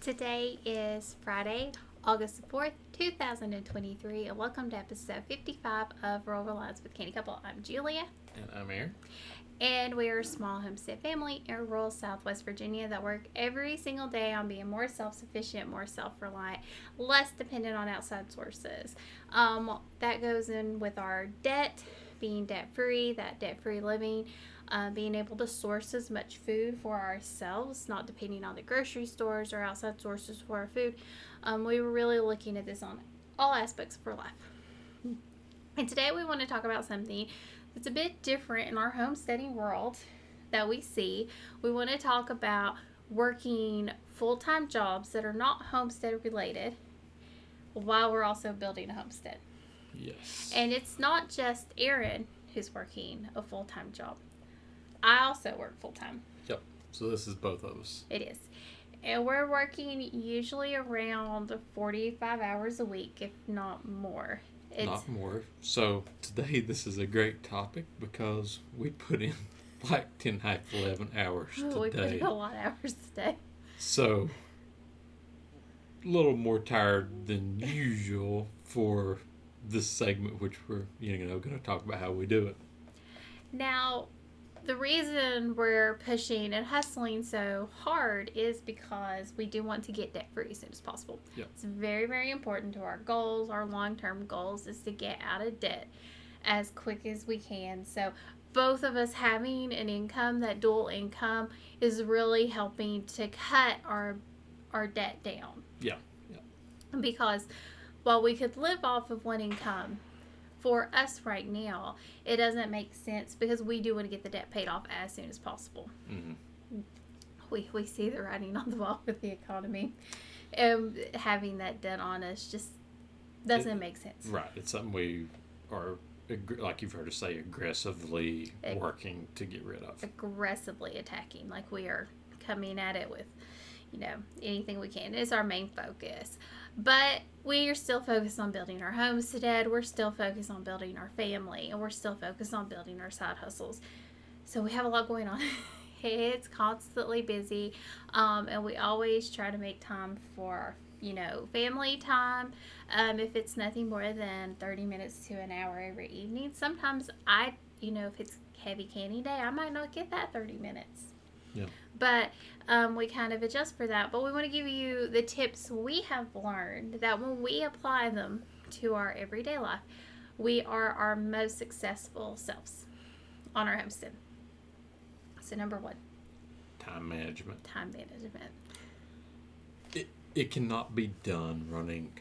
Today is Friday, August 4th, 2023, and welcome to episode 55 of Rural Reliance with Canny Couple. I'm Julia, And I'm Aaron. and we are a small homestead family in rural Southwest Virginia that work every single day on being more self sufficient, more self reliant, less dependent on outside sources. Um, that goes in with our debt, being debt free, that debt free living, uh, being able to source as much food for ourselves, not depending on the grocery stores or outside sources for our food. Um, we were really looking at this on all aspects of our life. And today we want to talk about something that's a bit different in our homesteading world that we see. We want to talk about working full time jobs that are not homestead related while we're also building a homestead. Yes. And it's not just Aaron who's working a full time job. I also work full time. yep. So this is both of us. It is. And we're working usually around 45 hours a week, if not more. It's Not more. So today this is a great topic because we put in like 10, half 11 hours today. we put in a lot of hours today. So a little more tired than usual for this segment, which we're you know going to talk about how we do it. Now, the reason we're pushing and hustling so hard is because we do want to get debt free as soon as possible. Yep. It's very, very important to our goals, our long term goals, is to get out of debt as quick as we can. So, both of us having an income, that dual income, is really helping to cut our our debt down. Yeah, Because while we could live off of one income, for us right now, it doesn't make sense because we do want to get the debt paid off as soon as possible. hmm We, we see the writing on the wall with the economy. And having that debt on us just doesn't It- make sense. Right. It's something we are, like you've heard us say, aggressively Ag- working to get rid of. Aggressively attacking, like we are coming at it with, you know, anything we can. It's our main focus. But we are still focused on building our homes homestead. We're still focused on building our family. And we're still focused on building our side hustles. So we have a lot going on. it's constantly busy. Um, and we always try to make time for you know, family time. Um, if it's nothing more than 30 minutes to an hour every evening. Sometimes I, you know, if it's heavy candy day, I might not get that 30 minutes. Yeah. But um, we kind of adjust for that. But we want to give you the tips we have learned that when we apply them to our everyday life, we are our most successful selves on our homestead. So, number one, Time management. time management. It, it cannot be done running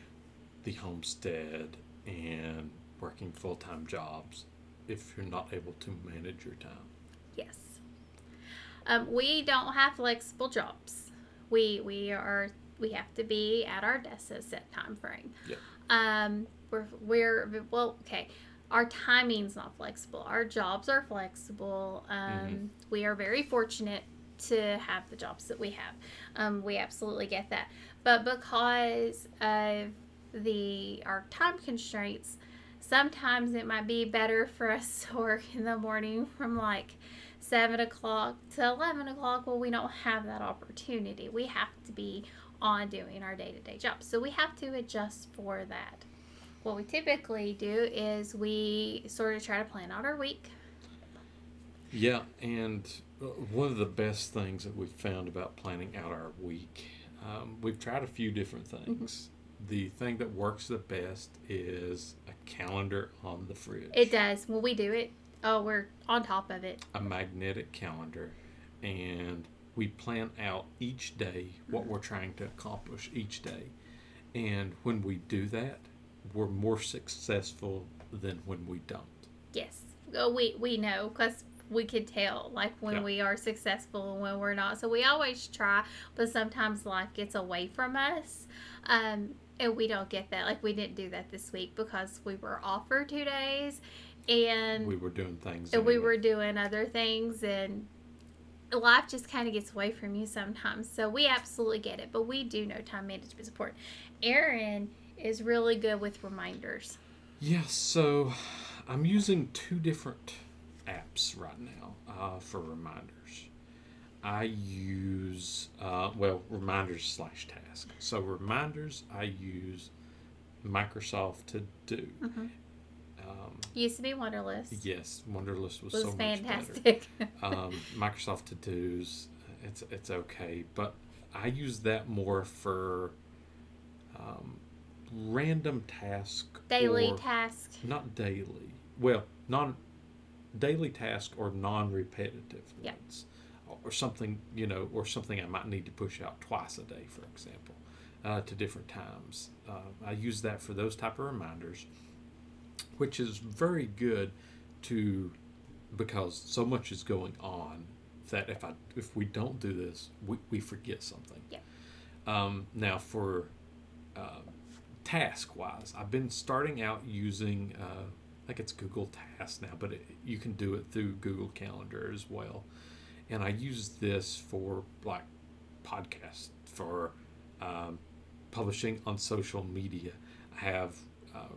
the homestead and working full time jobs if you're not able to manage your time. Yes. Um, we don't have flexible jobs. We we are we have to be at our desk at set time frame. Yep. Um, we're we're well okay. Our timing's not flexible. Our jobs are flexible. Um, We are very fortunate to have the jobs that we have. Um, we absolutely get that. But because of the our time constraints, sometimes it might be better for us to work in the morning from like seven o'clock to eleven o'clock. Well, we don't have that opportunity. We have to be on doing our day to day jobs, so we have to adjust for that. What we typically do is we sort of try to plan out our week. Yeah, and uh, one of the best things that we've found about planning out our week, um, we've tried a few different things. The thing that works the best is a calendar on the fridge. It does. When we do it, oh, we're on top of it. a magnetic calendar and we plan out each day what we're trying to accomplish each day. And when we do that, we're more successful than when we don't. Yes, we we know because we could tell like when Yeah. we are successful and when we're not. So we always try, but sometimes life gets away from us, um, and we don't get that. Like we didn't do that this week because we were off for two days, and We were doing things. and we were doing other things and. Life just kind of gets away from you sometimes, so we absolutely get it. But we do know time management important. Aaron is really good with reminders. Yeah, so I'm using two different apps right now uh, for reminders. I use uh, well reminders slash task. So reminders I use Microsoft to do. Mhm. Um, Used to be Wunderlist. yes, Wunderlist was, was so fantastic. um, Microsoft To Dos, it's it's okay, but I use that more for um, random task Daily or- task. not daily. Well, non daily task or non-repetitive Yeah. ones, or something you know, or something I might need to push out twice a day, for example, uh, to different times. Uh, I use that for those type of reminders, which is very good to because so much is going on that if I if we don't do this, we, we forget something. Yeah. Um, now for uh, task wise, I've been starting out using think it's Google Tasks now, but it, you can do it through Google Calendar as well. And I use this for like podcasts for um, publishing on social media. I have uh,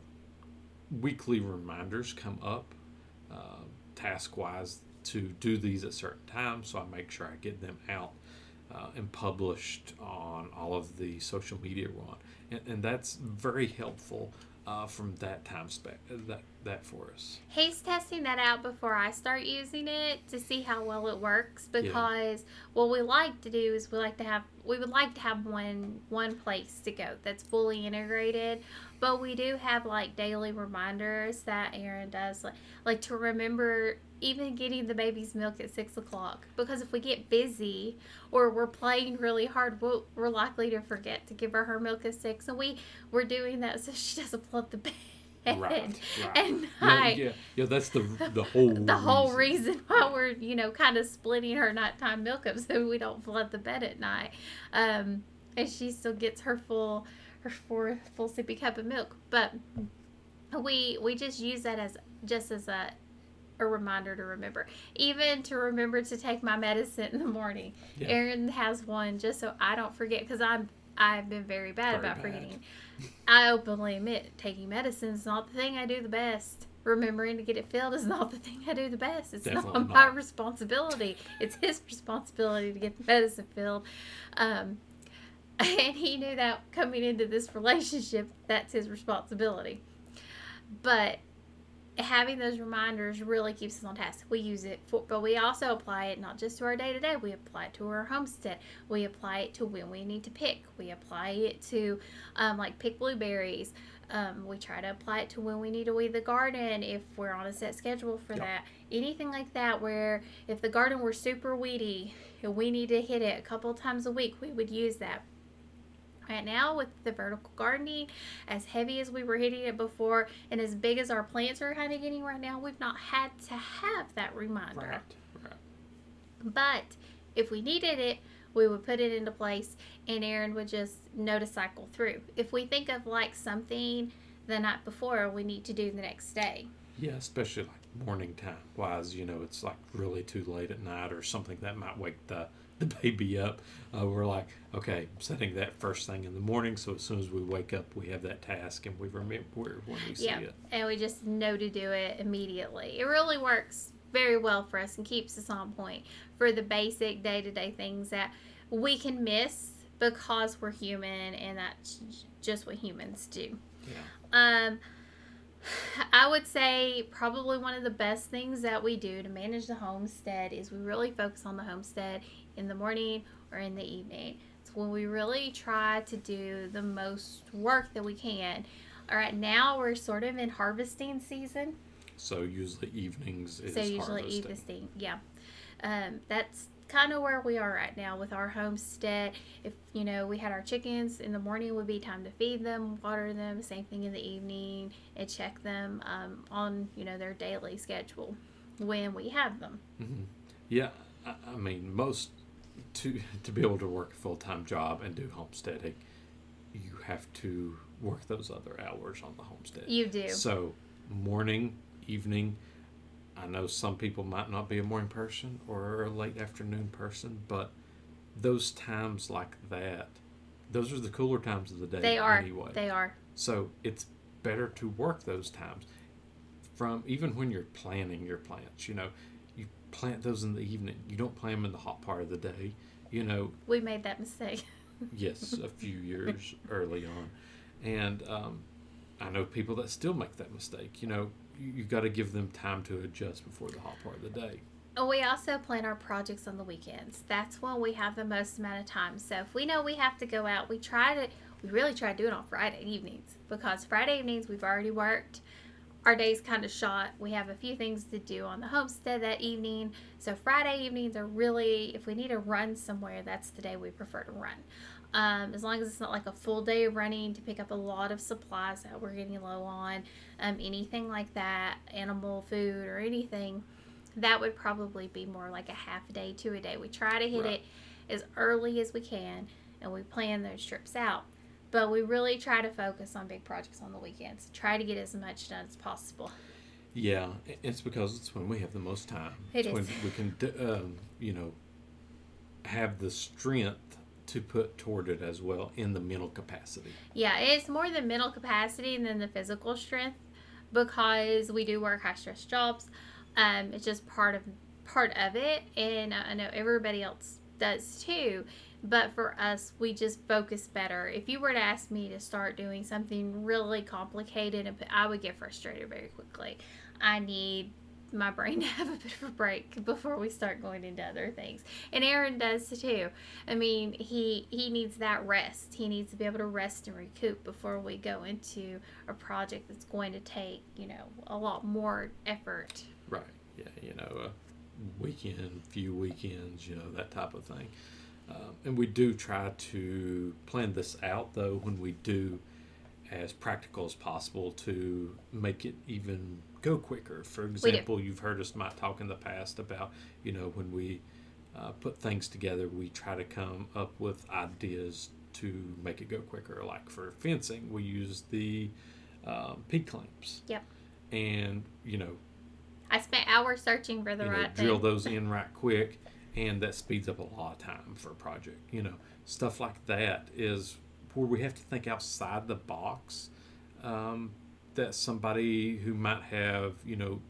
weekly reminders come up uh, task wise to do these at certain times, so I make sure I get them out uh, and published on all of the social media we're on, and, and that's very helpful uh, from that time spec that that for us. He's testing that out before I start using it to see how well it works because what we like to do is we like to have we would like to have one one place to go that's fully integrated but we do have like daily reminders that Aaron does like like to remember even getting the baby's milk at six o'clock because if we get busy or we're playing really hard we'll, we're likely to forget to give her her milk at six and we we're doing that so she doesn't flood the bed Right, right. and Yeah, night yeah, yeah. That's the the whole the whole reason. reason why we're you know kind of splitting her nighttime milk up so we don't flood the bed at night um and she still gets her full her full full sippy cup of milk but we we just use that as just as a a reminder to remember. Even to remember to take my medicine in the morning. Yeah. aaron has one just so i don't forget because i'm i've been very bad Very about bad. forgetting. I openly admit taking medicine is not the thing i do the best. Remembering to get it filled is not the thing i do the best. It's Definitely not my not. responsibility. It's his responsibility to get the medicine filled. Um, and he knew that coming into this relationship that's his responsibility. But having those reminders really keeps us on task. We use it for, but we also apply it not just to our day to day. We apply it to our homestead. We apply it to when we need to pick. We apply it to, um, like pick blueberries. Um, we try to apply it to when we need to weed the garden if we're on a set schedule for Yeah. that. Anything like that, where if the garden were super weedy and we need to hit it a couple times a week, we would use that. Right now, with the vertical gardening, as heavy as we were hitting it before, and as big as our plants are kind of getting right now, we've not had to have that reminder. Right, right. But if we needed it, we would put it into place, and Aaron would just know to cycle through. If we think of like something the night before, we need to do the next day. Yeah, especially like morning time wise, you know, it's like really too late at night or something that might wake the, the baby up. Uh, we're like, okay, I'm setting that first thing in the morning so as soon as we wake up, we have that task and we remember when we see Yeah. it. and we just know to do it immediately. It really works very well for us and keeps us on point for the basic day to day things that we can miss because we're human and that's just what humans do. Yeah. Um, I would say probably one of the best things that we do to manage the homestead is we really focus on the homestead in the morning or in the evening. It's when we really try to do the most work that we can. All right, now we're sort of in harvesting season. So usually evenings is so usually harvesting. evening, yeah. Um, that's kind of where we are right now with our homestead. If you know we had our chickens in the morning, would be time to feed them, water them. Same thing in the evening, and check them um, on you know their daily schedule when we have them. hmm Yeah, I, I mean, most to to be able to work a full time job and do homesteading, you have to work those other hours on the homestead. You do. So morning, evening. I know some people might not be a morning person or a late afternoon person, but those times like that, those are the cooler times of the day They are. anyway. They are. So it's better to work those times from even when you're planning your plants. You know, plant those in the evening. You don't plant them in the hot part of the day. You know, We made that mistake. yes, a few years early on, and um, I know people that still make that mistake. You know, you, you got to give them time to adjust before the hot part of the day. We also plan our projects on the weekends. That's when we have the most amount of time. So if we know we have to go out, we try to we really try to do it on Friday evenings because Friday evenings we've already worked. Our day's kind of shot. We have a few things to do on the homestead that evening. So Friday evenings are really if we need to run somewhere, that's the day we prefer to run. Um, as long as it's not like a full day of running to pick up a lot of supplies that we're getting low on, um, anything like that, animal food or anything, that would probably be more like a half a day to a day. We try to hit Right. it as early as we can and we plan those trips out. But we really try to focus on big projects on the weekends. Try to get as much done as possible. Yeah, it's because it's when we have the most time. It it's when is. we can, um, you know, have the strength to put toward it as well in the mental capacity. Yeah, it's more the mental capacity than the physical strength because we do work high stress jobs. Um, it's just part of part of it, and I know everybody else does too. But for us, we just focus better. If you were to ask me to start doing something really complicated, I would get frustrated very quickly. I need my brain to have a bit of a break before we start going into other things. And Aaron does too. I mean, he he needs that rest. He needs to be able to rest and recoup before we go into a project that's going to take, you know, a lot more effort. Right. Yeah. You know, a weekend, few weekends, you know, that type of thing. Uh, and we do try to plan this out, though, when we do as practical as possible to make it even go quicker. For example, you've heard us might talk in the past about, you know, when we uh, put things together, we try to come up with ideas to make it go quicker. Like for fencing, we use the um, P clamps. Yep. And, you know, I spent hours searching for the you know, right drill thing. those in right quick, and that speeds up a lot of time for a project. You know, stuff like that is where we have to think outside the box. Um, that somebody who might have, you know,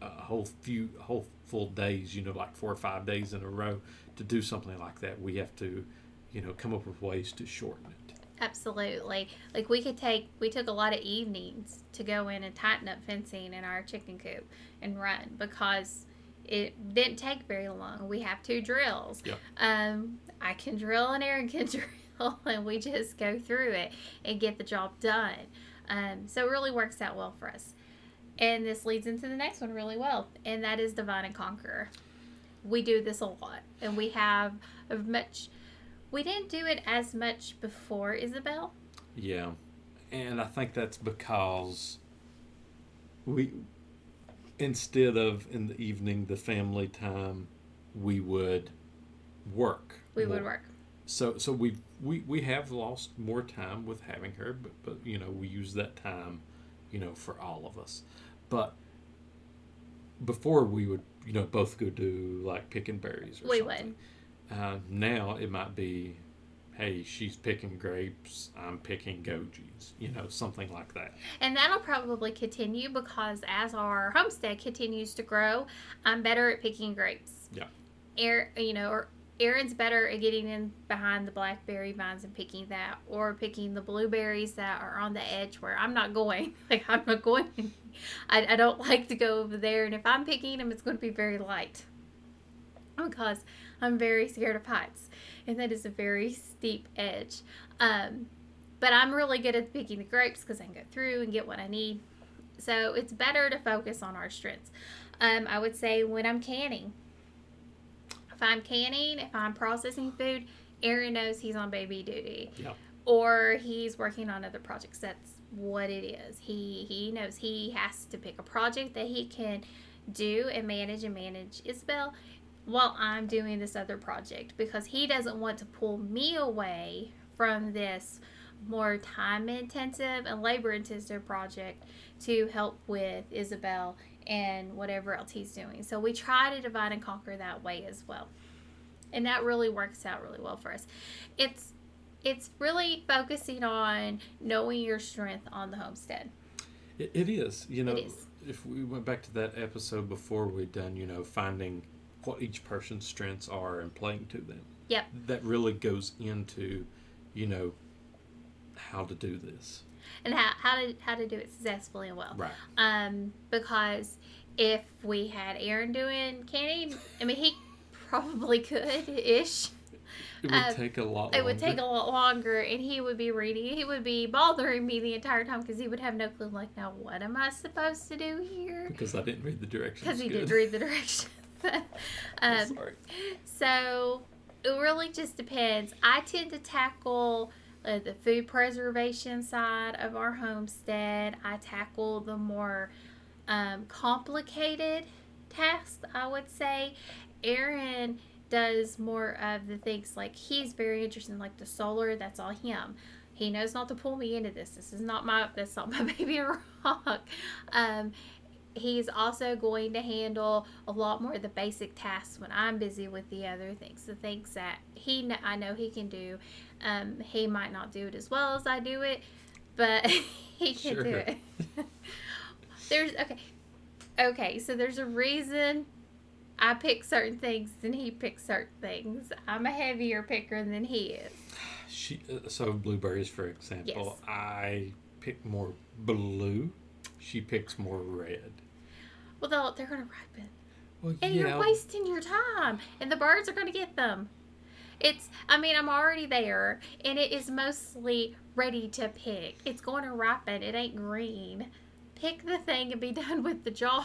a whole few, whole full days, you know, like four or five days in a row to do something like that, we have to, you know, come up with ways to shorten it. Absolutely. Like we could take we took a lot of evenings to go in and tighten up fencing in our chicken coop and run because it didn't take very long. We have two drills. Yep. Um, I can drill and Aaron can drill, and we just go through it and get the job done. Um, so it really works out well for us. And this leads into the next one really well, and that is Divine and conquer. We do this a lot, and we have a much. We didn't do it as much before Isabel. Yeah, and I think that's because we, instead of in the evening, the family time, we would work. We would work. So, so we we we have lost more time with having her, but but you know we use that time, you know, for all of us. But before we would, you know, both go do like picking berries. Or We something. Uh, now it might be, hey, she's picking grapes, I'm picking goji's, you know, something like that. And that'll probably continue because as our homestead continues to grow, I'm better at picking grapes. Yeah. Air, you know, or Aaron's better at getting in behind the blackberry vines and picking that, or picking the blueberries that are on the edge where I'm not going. Like I'm not going. I, I don't like to go over there, and if I'm picking them, it's going to be very light because I'm very scared of heights, and that is a very steep edge. Um, but I'm really good at picking the grapes because I can go through and get what I need. So it's better to focus on our strengths. Um, I would say when I'm canning, if I'm canning, if I'm processing food, Aaron knows he's on baby duty. Yeah. Or he's working on other projects. That's what it is. He he knows he has to pick a project that he can do and manage and manage Isabel while I'm doing this other project because he doesn't want to pull me away from this more time intensive and labor intensive project to help with Isabel and whatever else he's doing. So we try to divide and conquer that way as well. And that really works out really well for us. It's it's really focusing on knowing your strength on the homestead. It, it is, you know, is. if we went back to that episode before we'd done, you know, finding what each person's strengths are and playing to them. Yep. That really goes into, you know, how to do this. and how, how to how to do it successfully and well. Right. Um, because if we had Aaron doing canning, I mean he probably could ish. It would Uh, take a lot. It would take a longer. lot longer, and he would be reading. He would be bothering me the entire time because he would have no clue. Like, now what am I supposed to do here? because I didn't read the directions. Because he didn't read the directions. Um, sorry. so it really just depends. I tend to tackle uh, the food preservation side of our homestead. I tackle the more um, complicated tasks, I would say. Aaron does more of the things like he's very interested in like the solar, that's all him. He knows not to pull me into this. This is not my that's not my baby rock. Um, he's also going to handle a lot more of the basic tasks when I'm busy with the other things, the things that he kn- I know he can do. Um, he might not do it as well as I do it, but he can do it. there's okay, okay. So there's a reason I pick certain things and he picks certain things. I'm a heavier picker than he is. She, uh, so blueberries, for example, yes. I pick more blue. She picks more red. Well, they'll, they're gonna ripen. Well, and yeah, you're wasting your time and the birds are going to get them. It's i mean i'm already there and it is mostly ready to pick. It's going to ripen. It ain't green. Pick the thing and be done with the job.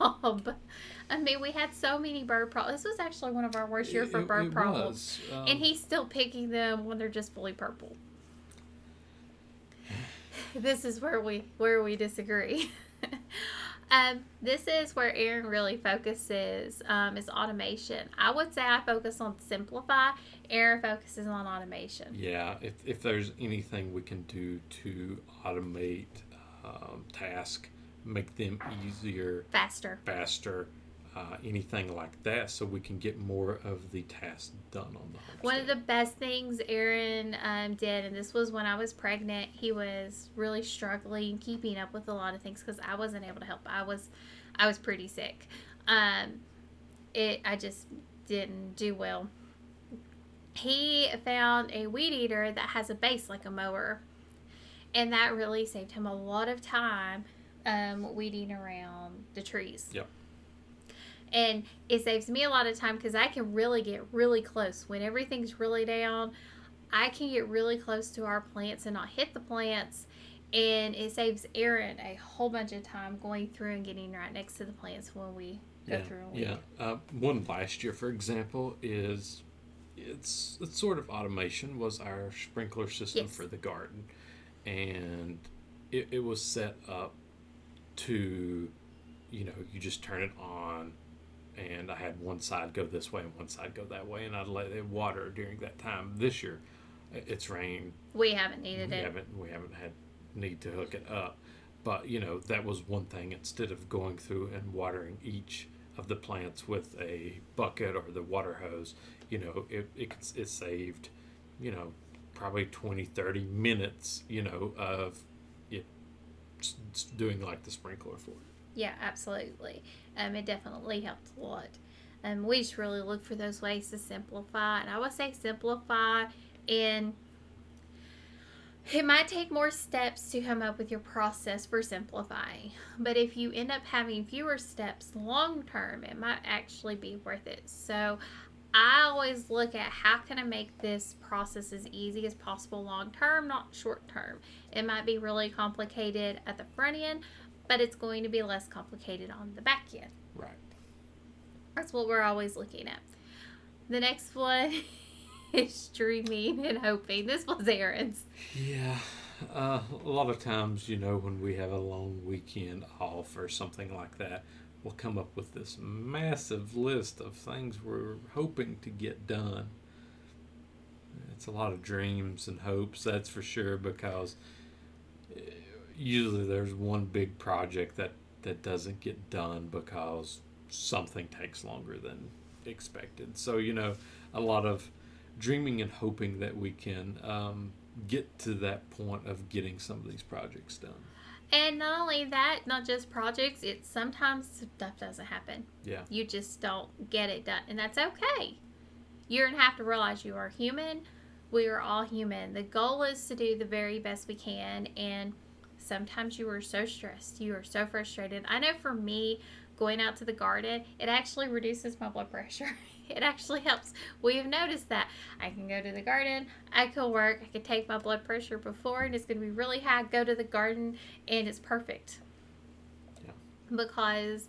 I mean we had so many bird problems this was actually one of our worst years for It- bird it problems. um, and he's still picking them when they're just fully purple. This is where we where we disagree um, this is where aaron really focuses um, is automation. I would say i focus on simplify aaron focuses on automation. Yeah, if, if there's anything we can do to automate um, task, make them easier, faster. faster, uh, anything like that, so we can get more of the task done on the homestead. One of the best things Aaron um, did, and this was when I was pregnant, he was really struggling keeping up with a lot of things because I wasn't able to help. I was, I was pretty sick. Um, it, I just didn't do well. He found a weed eater that has a base like a mower, and that really saved him a lot of time um, weeding around the trees. Yep. And it saves me a lot of time because I can really get really close when everything's really down. I can get really close to our plants and not hit the plants, and it saves Aaron a whole bunch of time going through and getting right next to the plants when we go through yeah. Uh, one last year, for example, is it's it's sort of automation was our sprinkler system Yes. for the garden, and it, it was set up to, you know, you just turn it on, and I had one side go this way and one side go that way, and I'd let it water during that time. This year, it's rained We haven't needed we it. haven't we haven't had need to hook it up but you know that was one thing instead of going through and watering each of the plants with a bucket or the water hose you know it, it, it saved you know probably 20 30 minutes you know of it doing like the sprinkler for it Yeah, absolutely. Um, it definitely helped a lot. Um, we just really look for those ways to simplify, and I would say simplify and It might take more steps to come up with your process for simplifying, but if you end up having fewer steps long term, it might actually be worth it. So, I always look at how can I make this process as easy as possible long term, not short term. It might be really complicated at the front end, but it's going to be less complicated on the back end. right That's what we're always looking at. The next one is dreaming and hoping. This was Aaron's. Yeah, uh, a lot of times, you know, when we have a long weekend off or something like that, we'll come up with this massive list of things we're hoping to get done. It's a lot of dreams and hopes, that's for sure, because usually there's one big project that, that doesn't get done because something takes longer than expected. So, you know, a lot of dreaming and hoping that we can um, get to that point of getting some of these projects done. And not only that, not just projects, it's sometimes stuff doesn't happen. Yeah. You just don't get it done. And that's okay. You're going to have to realize you are human. We are all human. The goal is to do the very best we can. And sometimes you are so stressed. You are so frustrated. I know for me, going out to the garden, it actually reduces my blood pressure. it actually helps. We have noticed that I can go to the garden, I can work, I can take my blood pressure before, and it's going to be really high. Go to the garden, and it's perfect. Yeah. Because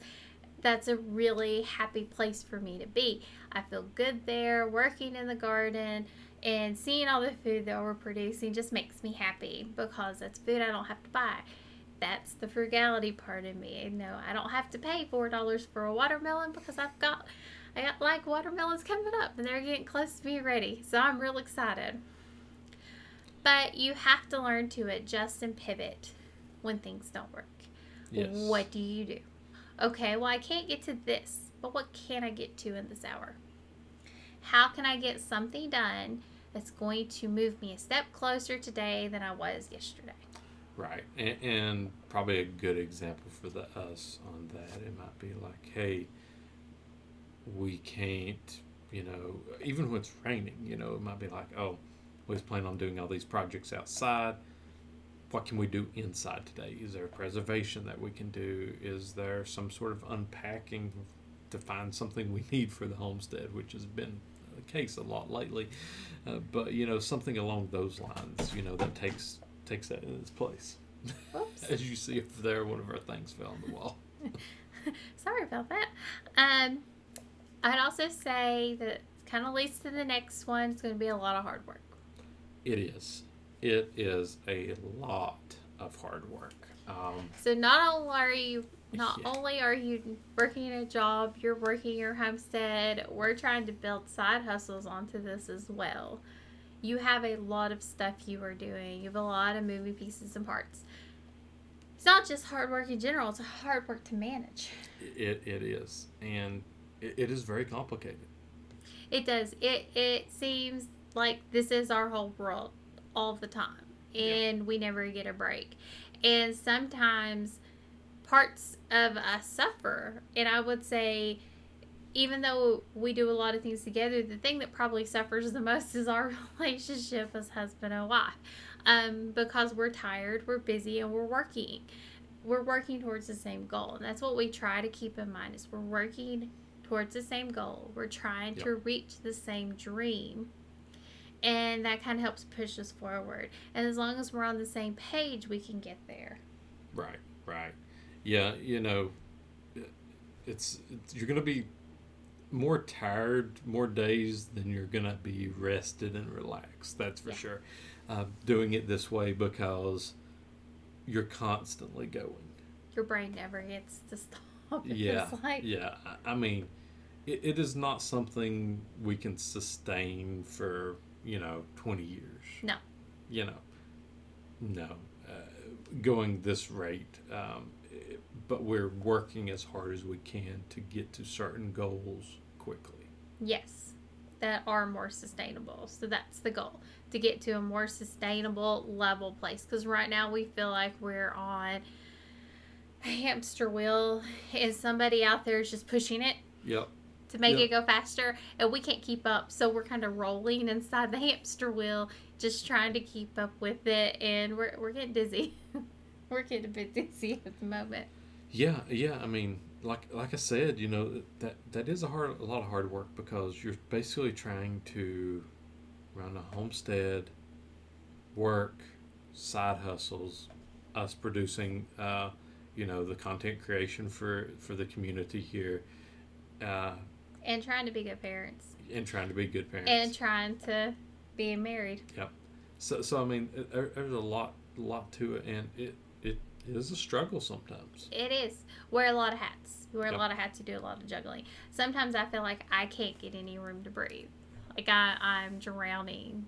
that's a really happy place for me to be. I feel good there, working in the garden, and seeing all the food that we're producing just makes me happy because that's food I don't have to buy. That's the frugality part of me. You know, I don't have to pay four dollars for a watermelon because I've got I got like watermelons coming up and they're getting close to being ready. So I'm real excited. But you have to learn to adjust and pivot when things don't work. Yes. What do you do? Okay, well, I can't get to this, but what can I get to in this hour? How can I get something done that's going to move me a step closer today than I was yesterday? Right, and, and probably a good example for the us on that it might be like, hey, we can't, you know, even when it's raining, you know, it might be like, oh, we was planning on doing all these projects outside. What can we do inside today? Is there a preservation that we can do? Is there some sort of unpacking to find something we need for the homestead, which has been the case a lot lately? Uh, but you know, something along those lines, you know, that takes takes that in its place. As you see up there, one of our things fell on the wall. Sorry about that. Um, I'd also say that kind of leads to the next one. It's going to be a lot of hard work. It is. It is a lot of hard work. Um, So not only are you not Yeah. only are you working a job, you're working your homestead. We're trying to build side hustles onto this as well. You have a lot of stuff you are doing. You have a lot of moving pieces and parts. It's not just hard work in general. It's hard work to manage. it, it is. And it, it is very complicated. It does. It it seems like this is our whole world all the time, and we never get a break. And sometimes parts of us suffer. And I would say, even though we do a lot of things together, the thing that probably suffers the most is our relationship as husband and wife, um, because we're tired, we're busy, and we're working. We're working towards the same goal, and that's what we try to keep in mind: is we're working towards the same goal. We're trying to reach the same dream. And that kind of helps push us forward. And as long as we're on the same page, we can get there. Right, right. Yeah, you know, it's, it's you're going to be more tired more days than you're going to be rested and relaxed. That's for Yeah. sure. Uh, doing it this way because you're constantly going. Your brain never gets to stop. Yeah, like, yeah. I- I mean, it, it is not something we can sustain for you know twenty years. No. You know, no. Uh, going this rate, um, but we're working as hard as we can to get to certain goals quickly. yes, that are more sustainable. So that's the goal to get to a more sustainable level place. Because right now we feel like we're on a hamster wheel and somebody out there is just pushing it Yep. to make Yeah. it go faster and we can't keep up so we're kind of rolling inside the hamster wheel just trying to keep up with it and we're, we're getting dizzy we're getting a bit dizzy at the moment Yeah, yeah. I mean, like like I said, you know that that is a hard a lot of hard work because you're basically trying to run a homestead, work, side hustles, us producing, uh, you know, the content creation for for the community here, uh, and trying to be good parents and trying to be good parents. and trying to be married Yep. so so I mean, it- there's a lot lot to it, and it it is a struggle sometimes. it is wear a lot of hats you wear Yep. a lot of hats you do a lot of juggling sometimes i feel like i can't get any room to breathe like I, i'm drowning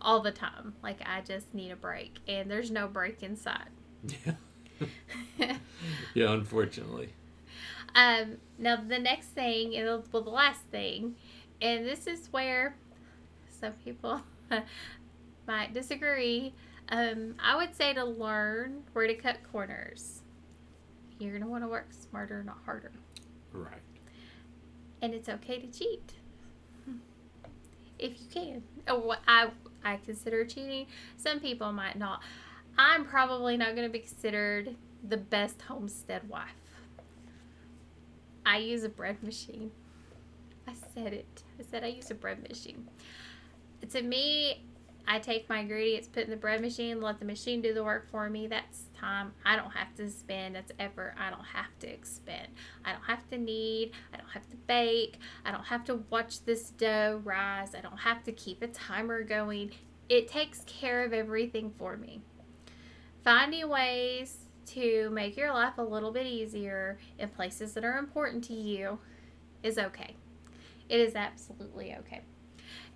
all the time like i just need a break and there's no break inside Yeah. yeah, unfortunately. Um, now the next thing, and well, the last thing, and this is where some people might disagree. Um, I would say to learn where to cut corners. You're gonna want to work smarter, not harder, Right. and it's okay to cheat if you can. Oh, I I consider cheating. Some people might not. I'm probably not going to be considered the best homestead wife. I use a bread machine. I said it. I said I use a bread machine. To me, I take my ingredients, put in the bread machine, let the machine do the work for me. That's time I don't have to spend. That's effort I don't have to expend. I don't have to knead. I don't have to bake. I don't have to watch this dough rise. I don't have to keep a timer going. It takes care of everything for me. Finding ways to make your life a little bit easier in places that are important to you is okay. It is absolutely okay.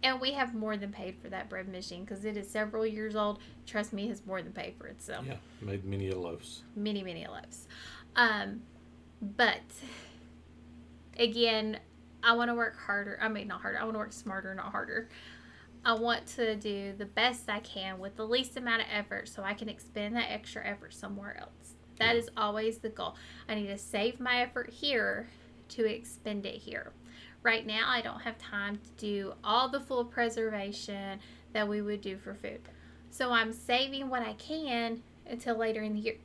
And we have more than paid for that bread machine because it is several years old. Trust me, has more than paid for itself. Yeah. Made many a loaves. Many, many a loaves. Um, but again, I want to work harder. I mean, not harder. I want to work smarter, not harder. I want to do the best I can with the least amount of effort so I can expend that extra effort somewhere else. That Yeah. is always the goal. I need to save my effort here to expend it here. Right now, I don't have time to do all the full preservation that we would do for food. So I'm saving what I can until later in the year.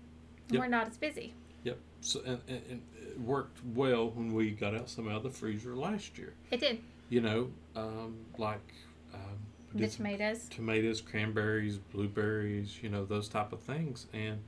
Yep. We're not as busy. Yep. So and, and, and it worked well when we got out some out of the freezer last year. It did. You know, um, like um, The tomatoes. tomatoes, cranberries, blueberries, you know, those type of things, and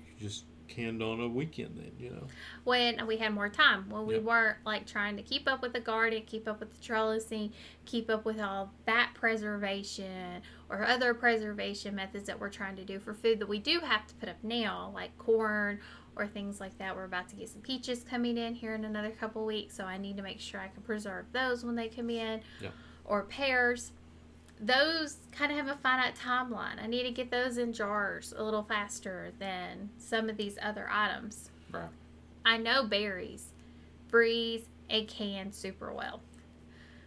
you just canned on a weekend then, you know. when we had more time when we Yep. weren't like trying to keep up with the garden keep up with the trellising keep up with all that preservation or other preservation methods that we're trying to do for food that we do have to put up now like corn or things like that we're about to get some peaches coming in here in another couple weeks so i need to make sure i can preserve those when they come in Yep. or pears those kind of have a finite timeline i need to get those in jars a little faster than some of these other items Right. I know berries freeze and can super well.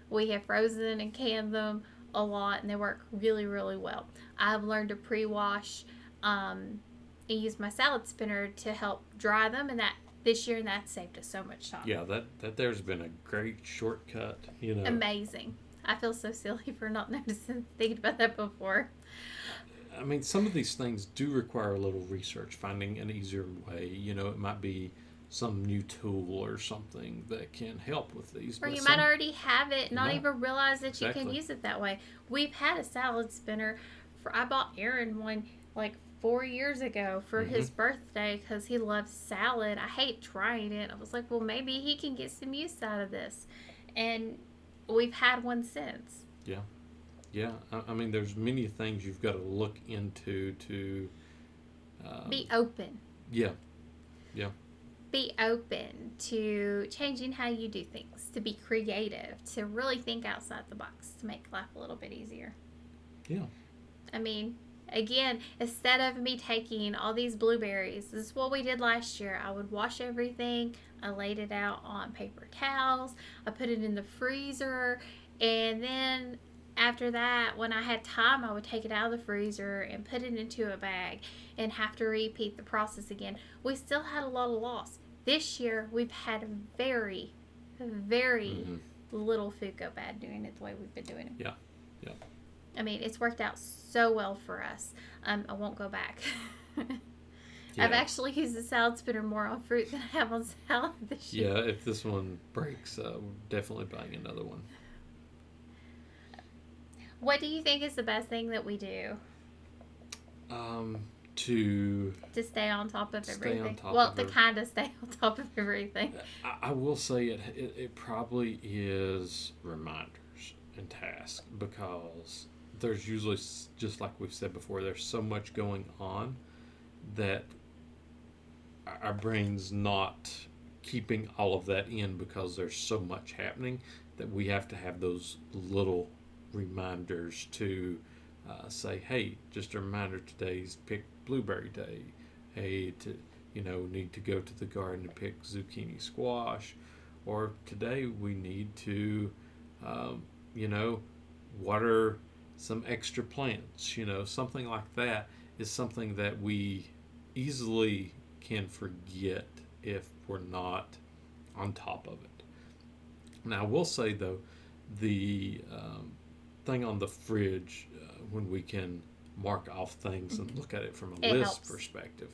We have frozen and canned them a lot, and they work really, really well. I've learned to pre-wash um, and use my salad spinner to help dry them, and that this year, and that saved us so much time. Yeah, that that there's been a great shortcut, you know. Amazing. I feel so silly for not noticing, thinking about that before. I mean, some of these things do require a little research, finding an easier way. You know, it might be some new tool or something that can help with these. Or but you some- might already have it, not No. even realize that you can use it that way. We've had a salad spinner. For I bought Aaron one like four years ago for his Mm-hmm. birthday because he loves salad. I hate trying it. I was like, well, maybe he can get some use out of this, and we've had one since. Yeah, I, I mean, there's many things you've got to look into to. Um, Be open. Yeah. Yeah, Be open to changing how you do things. To be creative. To really think outside the box. To make life a little bit easier. yeah, I mean, again, instead of me taking all these blueberries, this is what we did last year. I would wash everything, I laid it out on paper towels, I put it in the freezer, and then after that, when I had time, I would take it out of the freezer and put it into a bag and have to repeat the process again. We still had a lot of loss. This year, we've had very, very mhm, little food go bad doing it the way we've been doing it. Yeah, yeah. I mean, it's worked out so well for us. Um, I won't go back. yeah. I've actually used the salad spinner more on fruit than I have on salad this year. Yeah, if this one breaks, uh, we're definitely buying another one. What do you think is the best thing that we do Um, to to stay on top of Stay on everything? top well, of to every- kind of stay on top of everything. I, I will say it, it it probably is reminders and tasks because there's usually just like we've said before there's so much going on that our- brains not keeping all of that in because there's so much happening that we have to have those little reminders to uh, say hey just a reminder today's pick blueberry day. Hey to you know need to go to the garden and pick zucchini squash. Or today we need to um, you know water some extra plants, you know, something like that is something that we easily can forget if we're not on top of it. Now, I will say though, the um, thing on the fridge uh, when we can mark off things and look at it from a Mm-hmm. It list helps. perspective,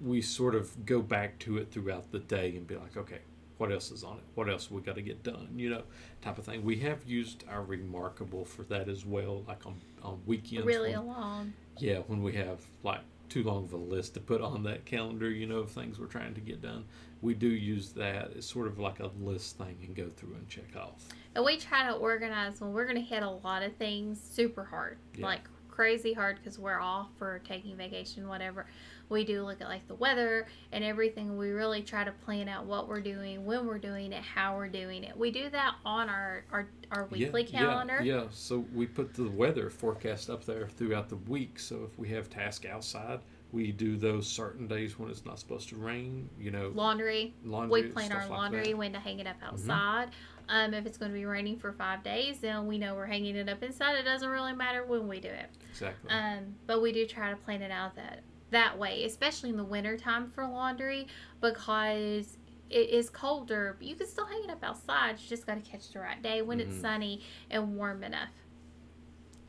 we sort of go back to it throughout the day and be like, okay, what else is on it? What else we got to get done? You know, type of thing. We have used our reMarkable for that as well, like on on weekends. really when- long. yeah, when we have like too long of a list to put on that calendar, you know, of things we're trying to get done, we do use that It's sort of like a list thing and go through and check off. And we try to organize when we're going to hit a lot of things super hard, Yeah. like crazy hard because we're off for taking vacation, whatever. We do look at like the weather and everything. We really try to plan out what we're doing, when we're doing it, how we're doing it. We do that on our our, our weekly yeah, calendar. Yeah, yeah, so we put the weather forecast up there throughout the week. So if we have tasks outside, we do those certain days when it's not supposed to rain. You know, Laundry. laundry. We plan our like laundry, that. Mm-hmm. when to hang it up outside. Um, if it's going to be raining for five days, then we know we're hanging it up inside. It doesn't really matter when we do it. Exactly. Um, but we do try to plan it out that that way, especially in the winter time for laundry because it is colder. But you can still hang it up outside. You just got to catch the right day when it's Mhm. sunny and warm enough.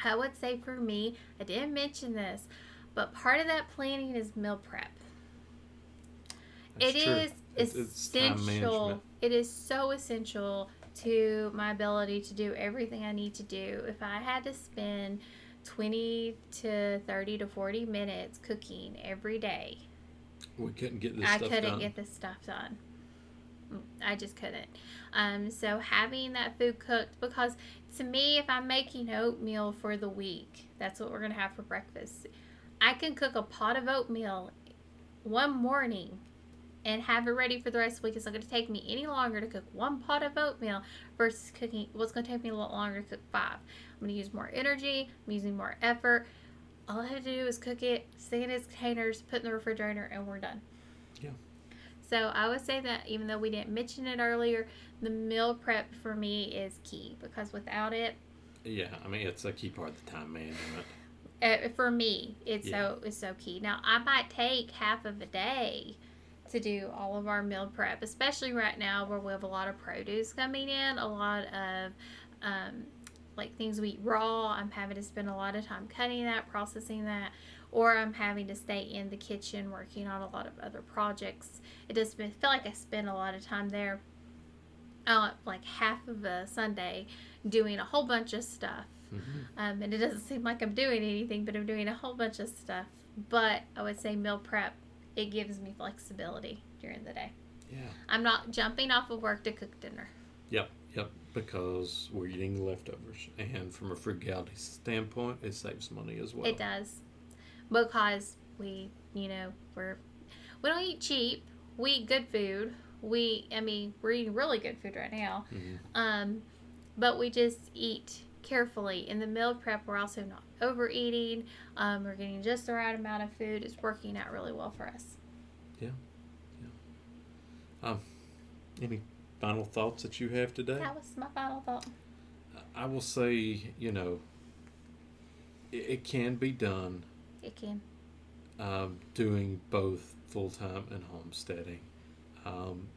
I would say for me, I didn't mention this, but part of that planning is meal prep. That's It true. is It's- it's essential. management. It is so essential to my ability to do everything I need to do. If I had to spend 20 to 30 to 40 minutes cooking every day, We couldn't get this I couldn't done. get this stuff done. Mm, I just couldn't. Um, so having that food cooked, because to me, if I'm making oatmeal for the week, that's what we're gonna have for breakfast. I can cook a pot of oatmeal one morning and have it ready for the rest of the week. It's not gonna take me any longer to cook one pot of oatmeal versus cooking. What's gonna take me a lot longer to cook five. I'm gonna use more energy. I'm using more effort. All I have to do is cook it, stick it in its containers, put it in the refrigerator, and we're done. Yeah. So I would say that even though we didn't mention it earlier, the meal prep for me is key because without it, Yeah, I mean it's a key part of the time management. uh, for me, it's Yeah. so it's so key. Now I might take half of a day to do all of our meal prep, especially right now where we have a lot of produce coming in, a lot of um, like things we eat raw. I'm having to spend a lot of time cutting that, processing that, or I'm having to stay in the kitchen working on a lot of other projects. It does feel like I spend a lot of time there. Uh, like half of a Sunday doing a whole bunch of stuff hmm um, and it doesn't seem like I'm doing anything, but I'm doing a whole bunch of stuff. But I would say meal prep, it gives me flexibility during the day. Yeah. I'm not jumping off of work to cook dinner. Yep, yep, because we're eating leftovers. And from a frugality standpoint, it saves money as well. It does. Because we, you know, we're, we don't eat cheap. We eat good food. We, I mean, we're eating really good food right now. Mhm. Um, but we just eat carefully. In the meal prep, we're also not overeating. Um, we're getting just the right amount of food. It's working out really well for us. Yeah. Yeah. Um, any final thoughts that you have today? That was my final thought. I will say, you know, it, it can be done It can. um, doing both full time and homesteading. Um,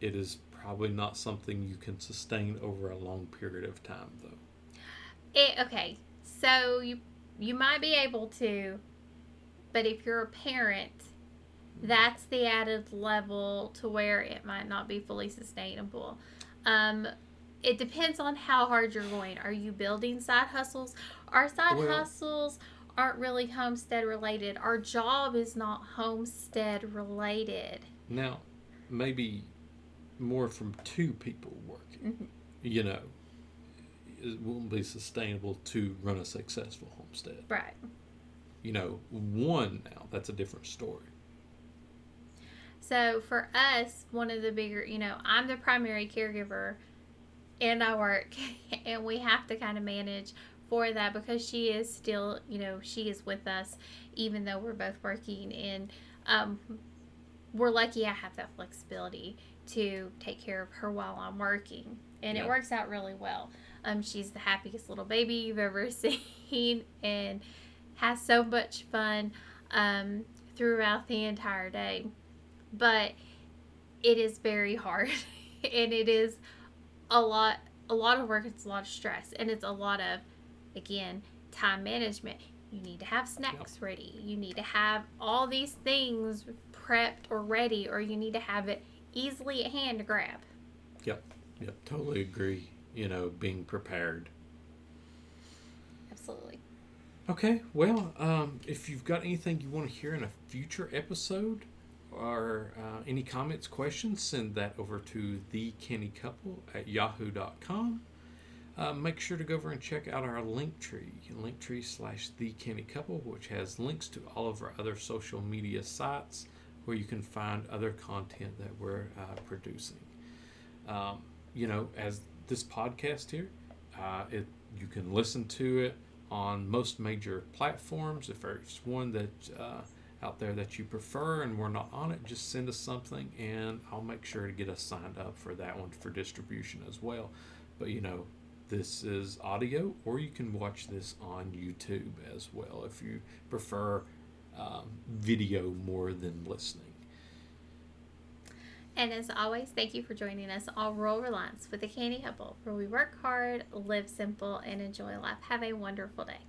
it is probably not something you can sustain over a long period of time, though. It okay. So you you might be able to, but if you're a parent, that's the added level to where it might not be fully sustainable. Um, it depends on how hard you're going. Are you building side hustles? Our side Well- hustles aren't really homestead related. Our job is not homestead related. Now, maybe more from two people working, Mhm. you know, it won't be sustainable to run a successful homestead. Right. You know, one now, that's a different story. So for us, one of the bigger, you know, I'm the primary caregiver and I work and we have to kind of manage for that because she is still, you know, she is with us even though we're both working and um we're lucky I have that flexibility to take care of her while I'm working and Yeah. it works out really well. Um, she's the happiest little baby you've ever seen and has so much fun um, throughout the entire day. But it is very hard and it is a lot a lot of work it's a lot of stress and it's a lot of again time management. You need to have snacks yep. ready. You need to have all these things prepped or ready or you need to have it easily at hand to grab. Yep. Yep. Totally agree you know being prepared. Absolutely. Okay. Well um, if you've got anything you want to hear in a future episode or uh, any comments, questions, send that over to the Canny Couple at yahoo.com. Uh, make sure to go over and check out our Linktree, link tree slash the Couple, which has links to all of our other social media sites where you can find other content that we're uh, producing. Um, you know, as this podcast here, uh, it you can listen to it on most major platforms. If there's one that uh, out there that you prefer and we're not on it, just send us something and I'll make sure to get us signed up for that one for distribution as well. But you know, this is audio, or you can watch this on YouTube as well if you prefer um, video more than listening. And as always, thank you for joining us on Rural Reliance with the Canny Couple, where we work hard, live simple, and enjoy life. Have a wonderful day.